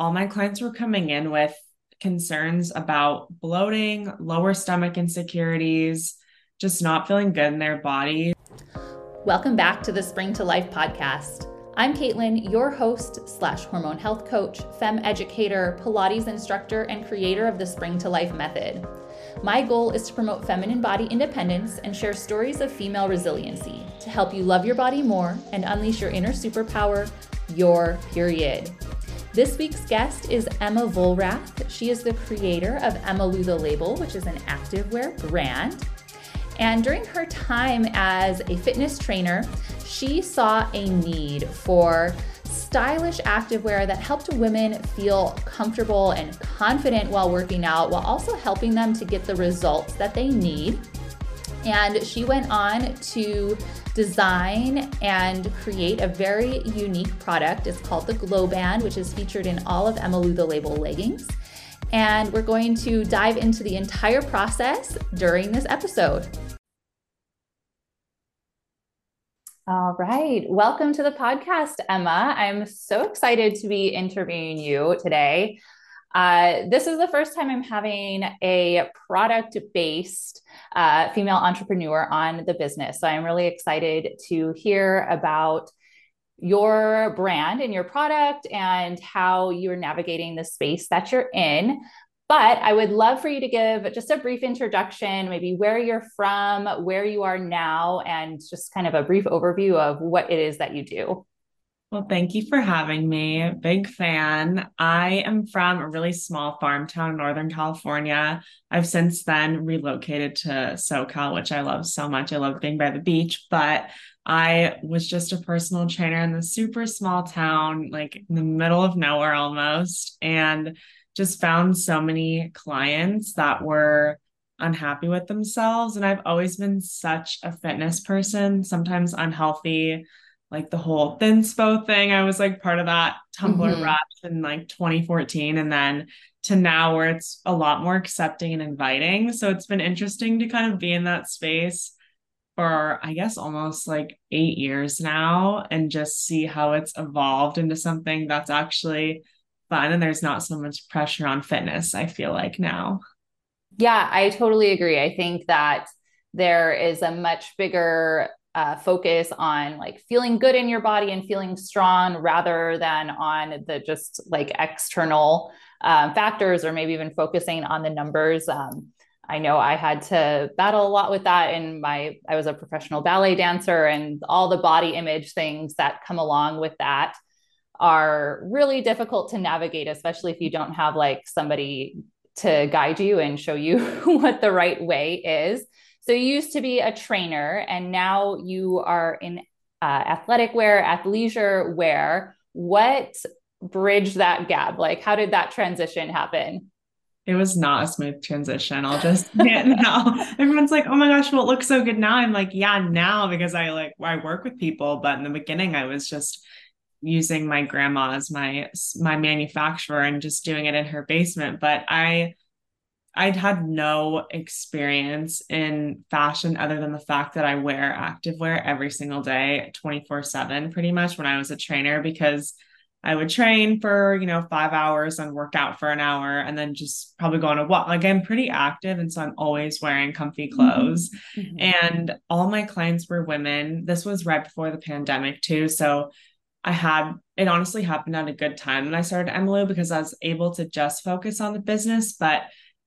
all my clients were coming in with concerns about bloating, lower stomach insecurities, just not feeling good in their body. Welcome back to the Spring to Life podcast. I'm Caitlin, your host slash hormone health coach, fem educator, Pilates instructor, and creator of the Spring to Life method. My goal is to promote feminine body independence and share stories of female resiliency to help you love your body more and unleash your inner superpower, your period. This week's guest is Emma Volrath. She is the creator of Emma the Label, which is an activewear brand. And during her time as a fitness trainer, she saw a need for stylish activewear that helped women feel comfortable and confident while working out, while also helping them to get the results that they need. And she went on to design and create a very unique product. It's called the Glow Band, which is featured in all of Emma Lou the Label leggings. And we're going to dive into the entire process during this episode. All right. Welcome to the podcast, Emma. I'm so excited to be interviewing you today. Uh, this is the first time I'm having a product based uh, female entrepreneur on the business. So I'm really excited to hear about your brand and your product and how you're navigating the space that you're in. But I would love for you to give just a brief introduction, maybe where you're from, where you are now, and just kind of a brief overview of what it is that you do. Well, thank you for having me. Big fan. I am from a really small farm town in Northern California. I've since then relocated to SoCal, which I love so much. I love being by the beach, but I was just a personal trainer in the super small town, like in the middle of nowhere almost, and just found so many clients that were unhappy with themselves. And I've always been such a fitness person, sometimes unhealthy like the whole thinspo thing. I was like part of that Tumblr mm-hmm. rush in like 2014 and then to now where it's a lot more accepting and inviting. So it's been interesting to kind of be in that space for I guess almost like 8 years now and just see how it's evolved into something that's actually fun and there's not so much pressure on fitness I feel like now. Yeah, I totally agree. I think that there is a much bigger uh, focus on like feeling good in your body and feeling strong rather than on the just like external uh, factors or maybe even focusing on the numbers. Um, I know I had to battle a lot with that in my, I was a professional ballet dancer and all the body image things that come along with that are really difficult to navigate, especially if you don't have like somebody to guide you and show you what the right way is. So you used to be a trainer and now you are in uh, athletic wear, athleisure wear. What bridged that gap? Like, how did that transition happen? It was not a smooth transition. I'll just get now. Everyone's like, "Oh my gosh, well, it looks so good now." I'm like, "Yeah, now because I like I work with people." But in the beginning, I was just using my grandma as my my manufacturer and just doing it in her basement. But I I'd had no experience in fashion other than the fact that I wear activewear every single day, 24 7, pretty much when I was a trainer, because I would train for, you know, five hours and work out for an hour and then just probably go on a walk. Like I'm pretty active. And so I'm always wearing comfy mm-hmm. clothes. Mm-hmm. And all my clients were women. This was right before the pandemic, too. So I had it honestly happened at a good time. And I started Lou because I was able to just focus on the business. But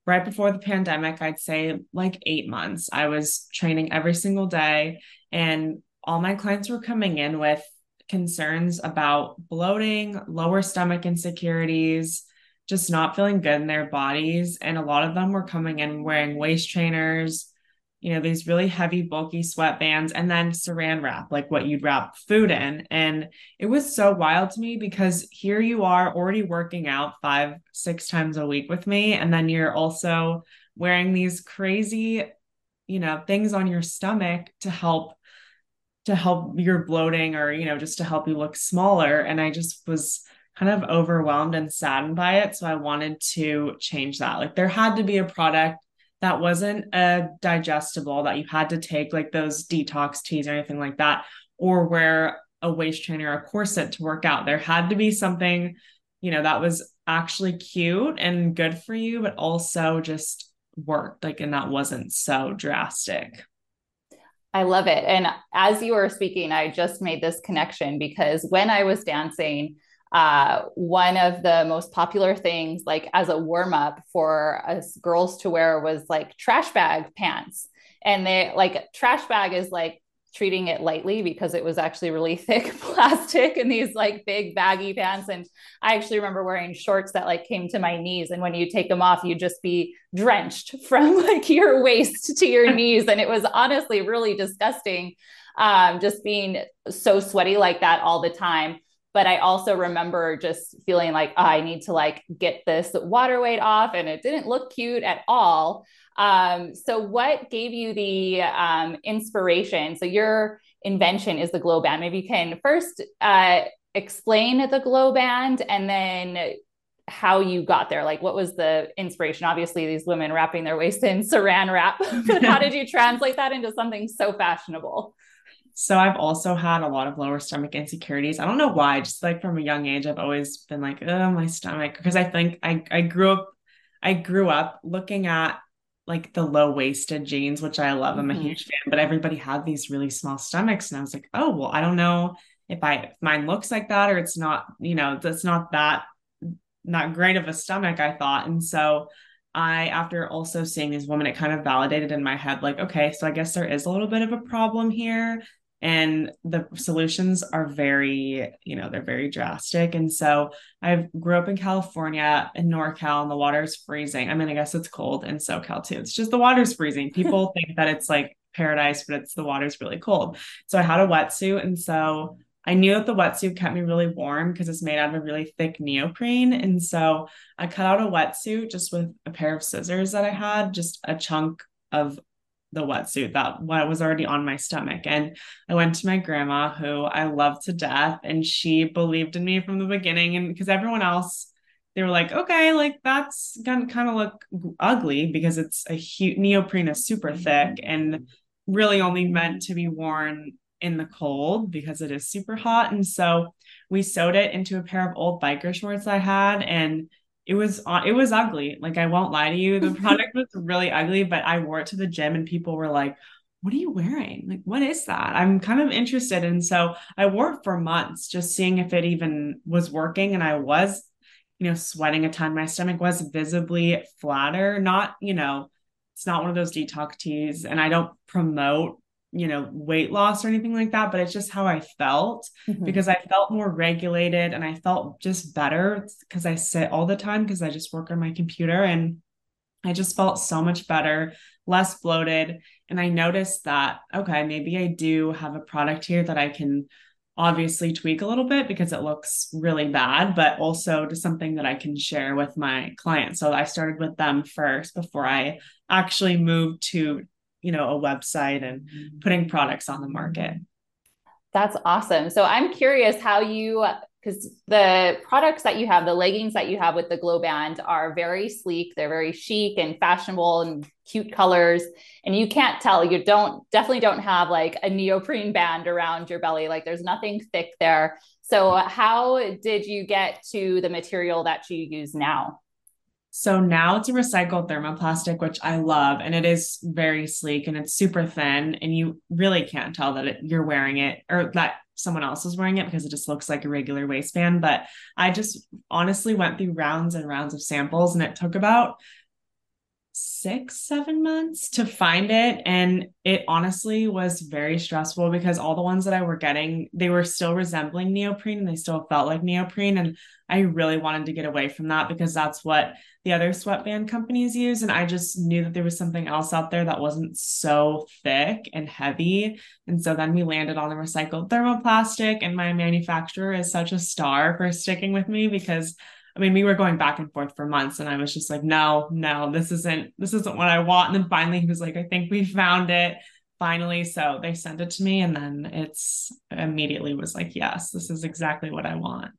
right before the pandemic, I'd say like eight months. I was training every single day, and all my clients were coming in with concerns about bloating, lower stomach insecurities, just not feeling good in their bodies. And a lot of them were coming in wearing waist trainers, you know, these really heavy, bulky sweatbands, and then saran wrap, like what you'd wrap food in. And it was so wild to me because here you are already working out five, six times a week with me. And then you're also wearing these crazy, you know, things on your stomach to help to help your bloating or you know just to help you look smaller and i just was kind of overwhelmed and saddened by it so i wanted to change that like there had to be a product that wasn't a digestible that you had to take like those detox teas or anything like that, or wear a waist trainer or a corset to work out. There had to be something you know, that was actually cute and good for you, but also just worked. Like, and that wasn't so drastic. I love it. And as you were speaking, I just made this connection because when I was dancing, uh, one of the most popular things, like as a warm up for us girls to wear, was like trash bag pants. And they like trash bag is like treating it lightly because it was actually really thick plastic and these like big baggy pants. And I actually remember wearing shorts that like came to my knees. And when you take them off, you'd just be drenched from like your waist to your knees. And it was honestly really disgusting. Um, just being so sweaty like that all the time but I also remember just feeling like oh, I need to like get this water weight off, and it didn't look cute at all. Um, so, what gave you the um, inspiration? So, your invention is the glow band. Maybe you can first uh, explain the glow band, and then how you got there. Like, what was the inspiration? Obviously, these women wrapping their waist in saran wrap, but how did you translate that into something so fashionable? So I've also had a lot of lower stomach insecurities. I don't know why, just like from a young age, I've always been like, oh, my stomach. Because I think I, I grew up, I grew up looking at like the low waisted jeans, which I love. I'm mm-hmm. a huge fan, but everybody had these really small stomachs. And I was like, oh, well, I don't know if I, if mine looks like that or it's not, you know, that's not that, not great of a stomach, I thought. And so I, after also seeing these women, it kind of validated in my head, like, okay, so I guess there is a little bit of a problem here and the solutions are very you know they're very drastic. And so i grew up in california in norcal and the water's freezing. I mean i guess it's cold in socal too. It's just the water's freezing. People think that it's like paradise but it's the water's really cold. So i had a wetsuit and so I knew that the wetsuit kept me really warm because it's made out of a really thick neoprene. And so I cut out a wetsuit just with a pair of scissors that I had, just a chunk of the wetsuit that was already on my stomach. And I went to my grandma, who I love to death, and she believed in me from the beginning. And because everyone else, they were like, okay, like that's gonna kind of look ugly because it's a huge neoprene is super mm-hmm. thick and really only meant to be worn in the cold because it is super hot. And so we sewed it into a pair of old biker shorts I had and it was uh, it was ugly. Like I won't lie to you, the product was really ugly, but I wore it to the gym and people were like, "What are you wearing? Like what is that?" I'm kind of interested and so I wore it for months just seeing if it even was working and I was you know sweating a ton. My stomach was visibly flatter, not, you know, it's not one of those detox teas and I don't promote you know weight loss or anything like that but it's just how i felt mm-hmm. because i felt more regulated and i felt just better because i sit all the time because i just work on my computer and i just felt so much better less bloated and i noticed that okay maybe i do have a product here that i can obviously tweak a little bit because it looks really bad but also to something that i can share with my clients so i started with them first before i actually moved to you know a website and putting products on the market. That's awesome. So i'm curious how you because the products that you have the leggings that you have with the glow band are very sleek. They're very chic and fashionable and cute colors. And you can't tell you don't definitely don't have like a neoprene band around your belly. Like there's nothing thick there. So how did you get to the material that you use now so now it's a recycled thermoplastic, which I love, and it is very sleek and it's super thin, and you really can't tell that it, you're wearing it or that someone else is wearing it because it just looks like a regular waistband. But I just honestly went through rounds and rounds of samples, and it took about six, seven months to find it. And it honestly was very stressful because all the ones that I were getting, they were still resembling neoprene and they still felt like neoprene. And I really wanted to get away from that because that's what the other sweatband companies use. And I just knew that there was something else out there that wasn't so thick and heavy. And so then we landed on the recycled thermoplastic. And my manufacturer is such a star for sticking with me because I mean, we were going back and forth for months, and I was just like, no, no, this isn't this isn't what I want. And then finally, he was like, I think we found it. Finally, so they sent it to me, and then it's immediately was like, yes, this is exactly what I want.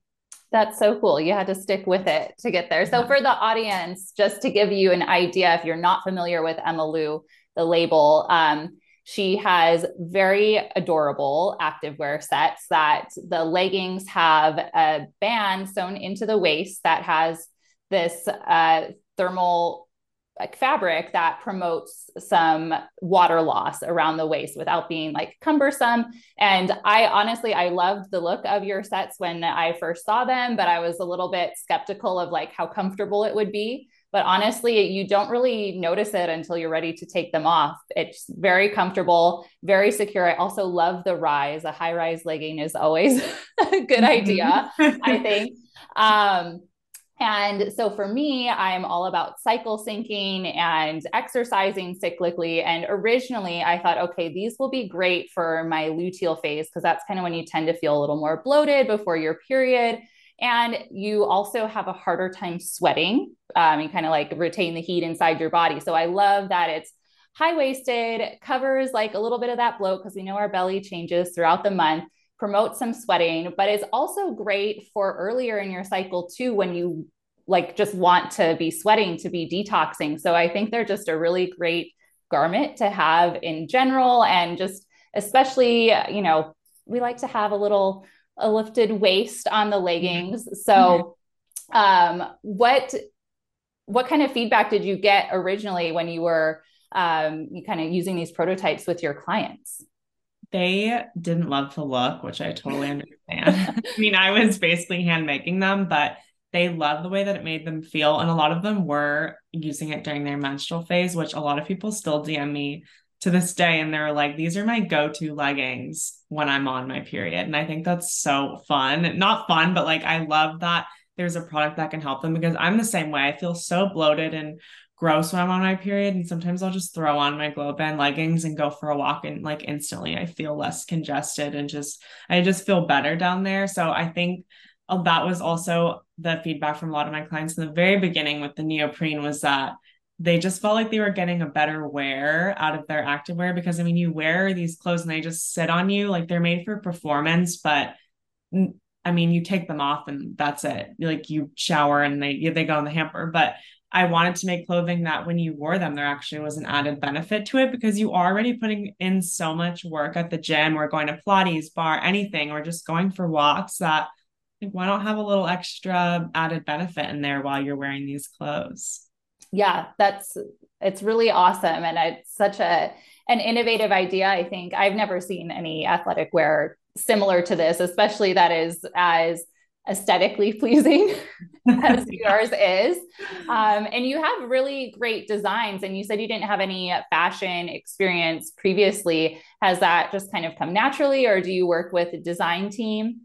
That's so cool. You had to stick with it to get there. So, yeah. for the audience, just to give you an idea, if you're not familiar with Emma Lou, the label, um, She has very adorable activewear sets that the leggings have a band sewn into the waist that has this uh, thermal like fabric that promotes some water loss around the waist without being like cumbersome. And I honestly, I loved the look of your sets when I first saw them, but I was a little bit skeptical of like how comfortable it would be. But honestly, you don't really notice it until you're ready to take them off. It's very comfortable, very secure. I also love the rise. A high rise legging is always a good idea, I think. Um, and so for me, I'm all about cycle syncing and exercising cyclically. And originally, I thought, okay, these will be great for my luteal phase because that's kind of when you tend to feel a little more bloated before your period. And you also have a harder time sweating. Um, you kind of like retain the heat inside your body. So I love that it's high waisted, covers like a little bit of that bloat because we know our belly changes throughout the month promote some sweating, but is also great for earlier in your cycle too when you like just want to be sweating to be detoxing. So I think they're just a really great garment to have in general and just especially, you know, we like to have a little a lifted waist on the leggings. So um what what kind of feedback did you get originally when you were um, you kind of using these prototypes with your clients? they didn't love the look, which I totally understand. I mean, I was basically hand making them, but they loved the way that it made them feel. And a lot of them were using it during their menstrual phase, which a lot of people still DM me to this day. And they're like, these are my go to leggings when I'm on my period. And I think that's so fun. Not fun, but like, I love that there's a product that can help them because I'm the same way. I feel so bloated and gross when I'm on my period. And sometimes I'll just throw on my glow band leggings and go for a walk and like instantly I feel less congested and just I just feel better down there. So I think uh, that was also the feedback from a lot of my clients in the very beginning with the neoprene was that they just felt like they were getting a better wear out of their activewear because I mean you wear these clothes and they just sit on you. Like they're made for performance but I mean you take them off and that's it. Like you shower and they they go in the hamper. But I wanted to make clothing that when you wore them, there actually was an added benefit to it because you are already putting in so much work at the gym or going to Pilates, barre, anything, or just going for walks that like, why not have a little extra added benefit in there while you're wearing these clothes? Yeah, that's it's really awesome. And it's such a an innovative idea. I think I've never seen any athletic wear similar to this, especially that is as aesthetically pleasing as yours is. Um, and you have really great designs. And you said you didn't have any fashion experience previously. Has that just kind of come naturally, or do you work with a design team?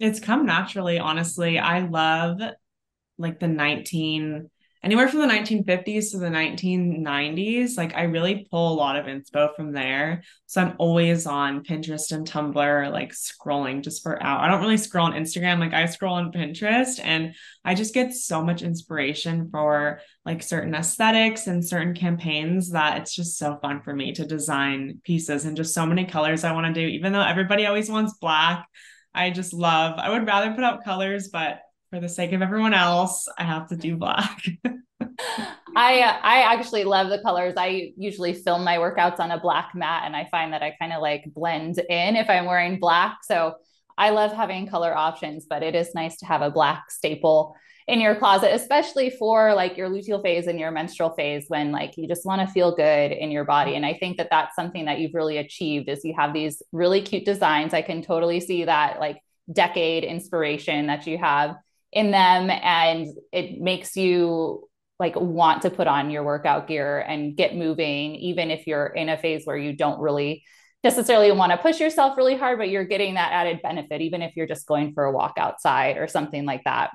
It's come naturally, honestly. I love like the 19 anywhere from the 1950s to the 1990s. Like I really pull a lot of inspo from there. So I'm always on Pinterest and Tumblr, like scrolling just for out. I don't really scroll on Instagram. Like I scroll on Pinterest and I just get so much inspiration for like certain aesthetics and certain campaigns that it's just so fun for me to design pieces and just so many colors I want to do, even though everybody always wants black. I just love, I would rather put out colors, but for the sake of everyone else, I have to do black. I I actually love the colors. I usually film my workouts on a black mat and I find that I kind of like blend in if I'm wearing black. So I love having color options, but it is nice to have a black staple in your closet, especially for like your luteal phase and your menstrual phase when like you just want to feel good in your body. And I think that that's something that you've really achieved is you have these really cute designs. I can totally see that like decade inspiration that you have in them and it makes you like want to put on your workout gear and get moving even if you're in a phase where you don't really necessarily want to push yourself really hard but you're getting that added benefit even if you're just going for a walk outside or something like that.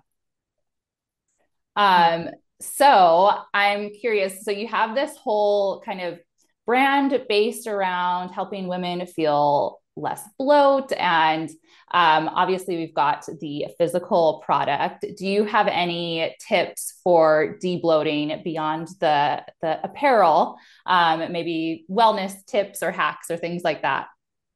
Um so i'm curious so you have this whole kind of brand based around helping women feel less bloat and um, obviously we've got the physical product do you have any tips for debloating beyond the the apparel um, maybe wellness tips or hacks or things like that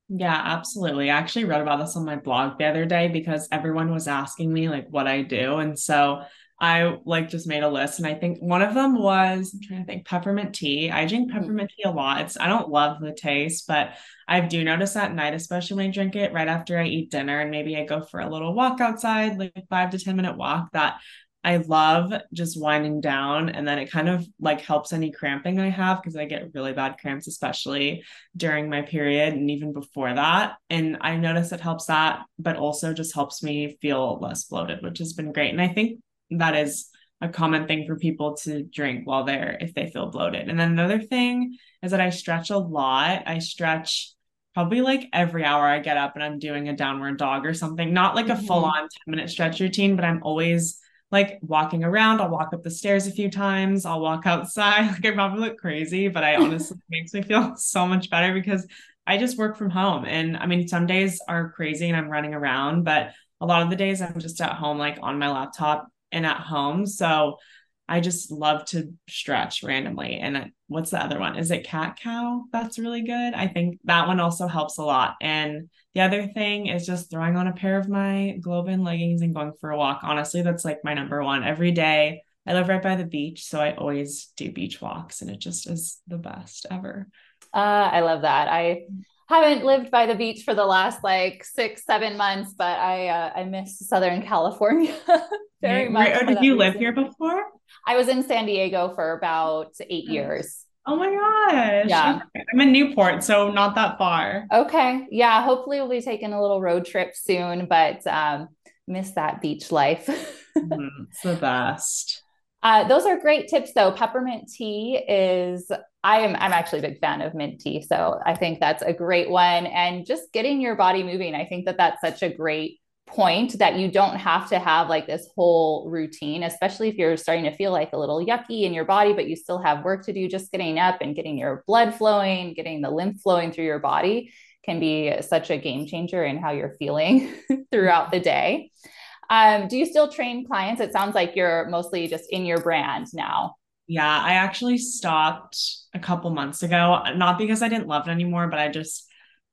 yeah, absolutely. I actually wrote about this on my blog the other day because everyone was asking me like what I do. And so I like just made a list and I think one of them was I'm trying to think peppermint tea. I drink mm-hmm. peppermint tea a lot. It's I don't love the taste, but I do notice at night, especially when I drink it right after I eat dinner and maybe I go for a little walk outside, like five to 10 minute walk, that I love just winding down and then it kind of like helps any cramping I have because I get really bad cramps, especially during my period and even before that. And I notice it helps that, but also just helps me feel less bloated, which has been great. And I think that is a common thing for people to drink while they're if they feel bloated. And then another thing is that I stretch a lot. I stretch probably like every hour I get up and I'm doing a downward dog or something, not like mm-hmm. a full on 10 minute stretch routine, but I'm always like walking around. I'll walk up the stairs a few times. I'll walk outside. Like I probably look crazy, but I honestly makes me feel so much better because I just work from home. And I mean, some days are crazy and I'm running around, but a lot of the days I'm just at home, like on my laptop and at home. So I just love to stretch randomly. And what's the other one? Is it cat cow? That's really good. I think that one also helps a lot. And the other thing is just throwing on a pair of my Glow Band leggings and going for a walk. Honestly, that's like my number one every day. I live right by the beach, so I always do beach walks, and it just is the best ever. Uh, I love that. I haven't lived by the beach for the last like six, seven months, but I uh, I miss Southern California very yeah. much. did you reason. live here before? I was in San Diego for about eight years. Oh my gosh. Yeah. I'm in Newport, so not that far. Okay. Yeah. Hopefully we'll be taking a little road trip soon, but um, miss that beach life. mm, it's the best. Uh, those are great tips though. Peppermint tea is I am I'm actually a big fan of mint tea, so I think that's a great one. And just getting your body moving, I think that that's such a great point that you don't have to have like this whole routine, especially if you're starting to feel like a little yucky in your body, but you still have work to do. Just getting up and getting your blood flowing, getting the lymph flowing through your body can be such a game changer in how you're feeling throughout the day. Um, do you still train clients? It sounds like you're mostly just in your brand now. Yeah, I actually stopped a couple months ago, not because I didn't love it anymore, but I just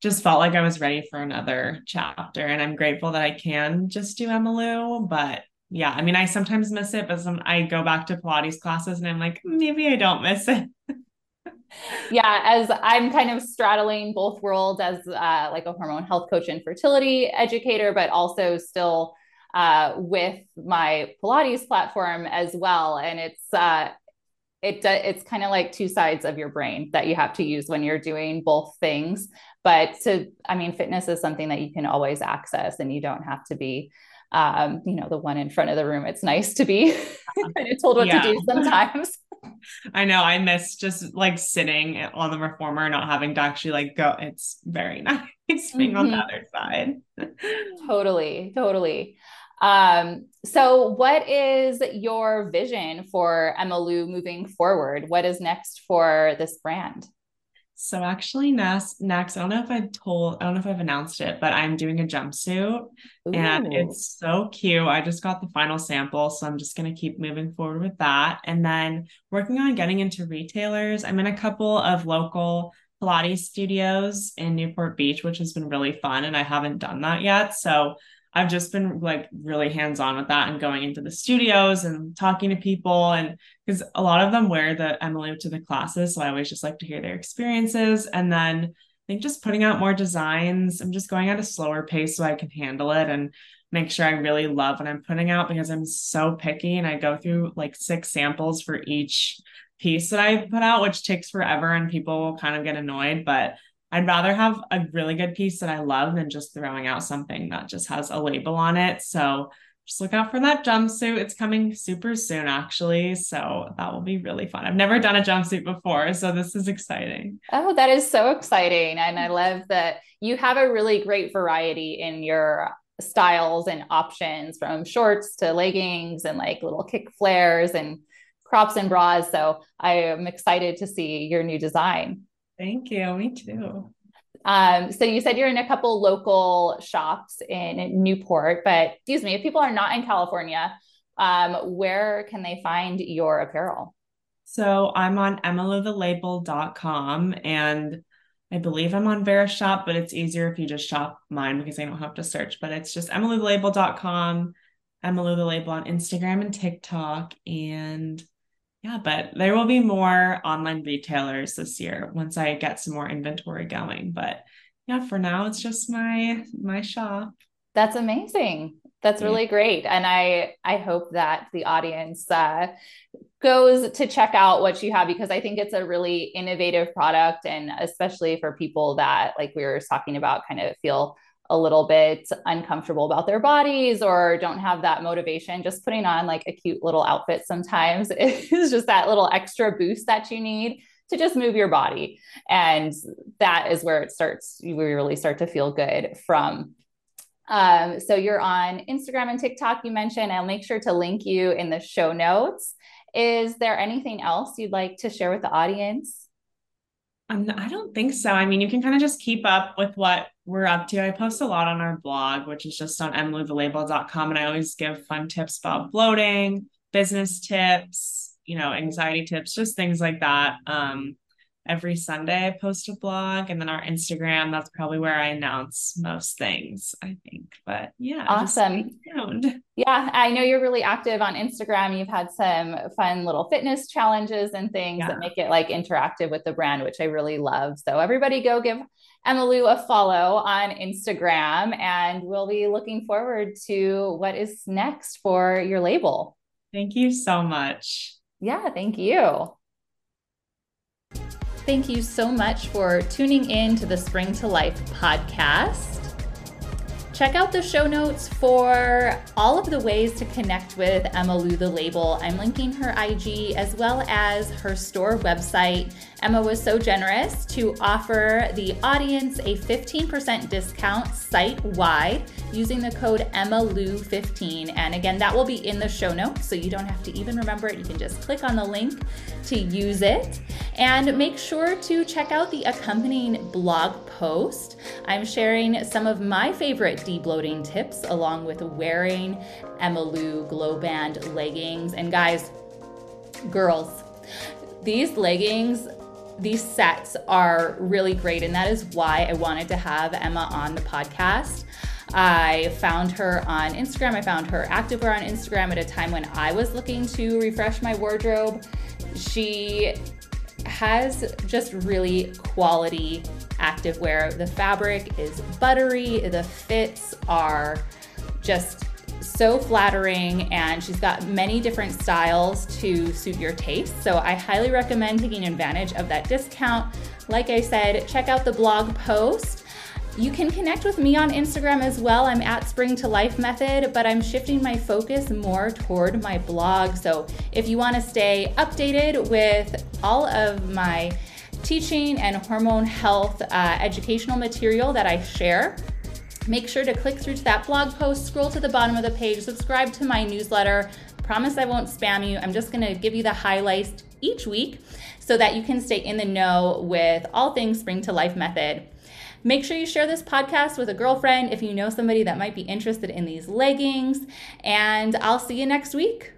just felt like I was ready for another chapter. And I'm grateful that I can just do Emmalou. But yeah, I mean, I sometimes miss it, but some I go back to Pilates classes and I'm like, maybe I don't miss it. yeah, as I'm kind of straddling both worlds as uh, like a hormone health coach and fertility educator, but also still uh, with my Pilates platform as well. And it's uh, it it's kind of like two sides of your brain that you have to use when you're doing both things but to i mean fitness is something that you can always access and you don't have to be um, you know the one in front of the room it's nice to be kind of told what yeah. to do sometimes i know i miss just like sitting on the reformer not having to actually like go it's very nice being mm-hmm. on the mm-hmm. other side totally totally um, so, what is your vision for Emmalou moving forward? What is next for this brand? So actually next next, I don't know if I've told, I don't know if I've announced it, but I'm doing a jumpsuit Ooh. and it's so cute. I just got the final sample, so I'm just gonna keep moving forward with that. And then working on getting into retailers. I'm in a couple of local Pilates studios in Newport Beach, which has been really fun. And I haven't done that yet. So I've just been like really hands on with that and going into the studios and talking to people. And because a lot of them wear the Emmalou to the classes. So I always just like to hear their experiences. And then I think just putting out more designs. I'm just going at a slower pace so I can handle it and make sure I really love what I'm putting out because I'm so picky and I go through like six samples for each piece that I put out, which takes forever and people will kind of get annoyed. But I'd rather have a really good piece that I love than just throwing out something that just has a label on it. So just look out for that jumpsuit. It's coming super soon, actually. So that will be really fun. I've never done a jumpsuit before. So this is exciting. Oh, that is so exciting. And I love that you have a really great variety in your styles and options from shorts to leggings and like little kick flares and crops and bras. So I am excited to see your new design. Thank you. Me too. Um, so you said you're in a couple local shops in Newport, but excuse me, if people are not in California, um, where can they find your apparel? So I'm on emmalouthelabel.com and I believe I'm on Vera's Verishop, but it's easier if you just shop mine because I don't have to search. But it's just emmalouthelabel.com. Emma Lou the Label on Instagram and TikTok. And yeah, but there will be more online retailers this year once I get some more inventory going. But yeah, for now it's just my my shop. That's amazing. That's really great. And I I hope that the audience uh, goes to check out what you have because I think it's a really innovative product and especially for people that like we were talking about kind of feel a little bit uncomfortable about their bodies or don't have that motivation just putting on like a cute little outfit sometimes is just that little extra boost that you need to just move your body and that is where it starts you really start to feel good from um, so you're on Instagram and TikTok, you mentioned. I'll make sure to link you in the show notes. Is there anything else you'd like to share with the audience? Um, I don't think so. I mean, you can kind of just keep up with what we're up to. I post a lot on our blog, which is just on emmalouthelabel.com. And I always give fun tips about bloating, business tips, you know, anxiety tips, just things like that. Um, every Sunday I post a blog and then our Instagram, that's probably where I announce most things, I think. But yeah. Awesome. Yeah. I know you're really active on Instagram. You've had some fun little fitness challenges and things yeah. that make it like interactive with the brand, which I really love. So everybody go give Lou a follow on Instagram and we'll be looking forward to what is next for your label. Thank you so much. Yeah, thank you. Thank you so much for tuning in to the Spring to Life podcast. Check out the show notes for all of the ways to connect with Emma Lou the label. I'm linking her IG as well as her store website. Emma was so generous to offer the audience a 15% discount site wide using the code Emma EmmaLou15. And again, that will be in the show notes, so you don't have to even remember it. You can just click on the link to use it. And make sure to check out the accompanying blog post. I'm sharing some of my favorite debloating tips along with wearing Emma Lou Glow Band leggings. And guys, girls, these leggings these sets are really great and that is why I wanted to have Emma on the podcast. I found her on Instagram. I found her activewear on Instagram at a time when I was looking to refresh my wardrobe. She has just really quality activewear. The fabric is buttery, the fits are just so flattering, and she's got many different styles to suit your taste. So I highly recommend taking advantage of that discount. Like I said, check out the blog post. You can connect with me on Instagram as well. I'm at Spring to Life Method, but I'm shifting my focus more toward my blog. So if you want to stay updated with all of my teaching and hormone health uh, educational material that I share, make sure to click through to that blog post, scroll to the bottom of the page, subscribe to my newsletter. Promise I won't spam you. I'm just going to give you the highlights each week so that you can stay in the know with all things Spring to Life Method. Make sure you share this podcast with a girlfriend if you know somebody that might be interested in these leggings. And I'll see you next week.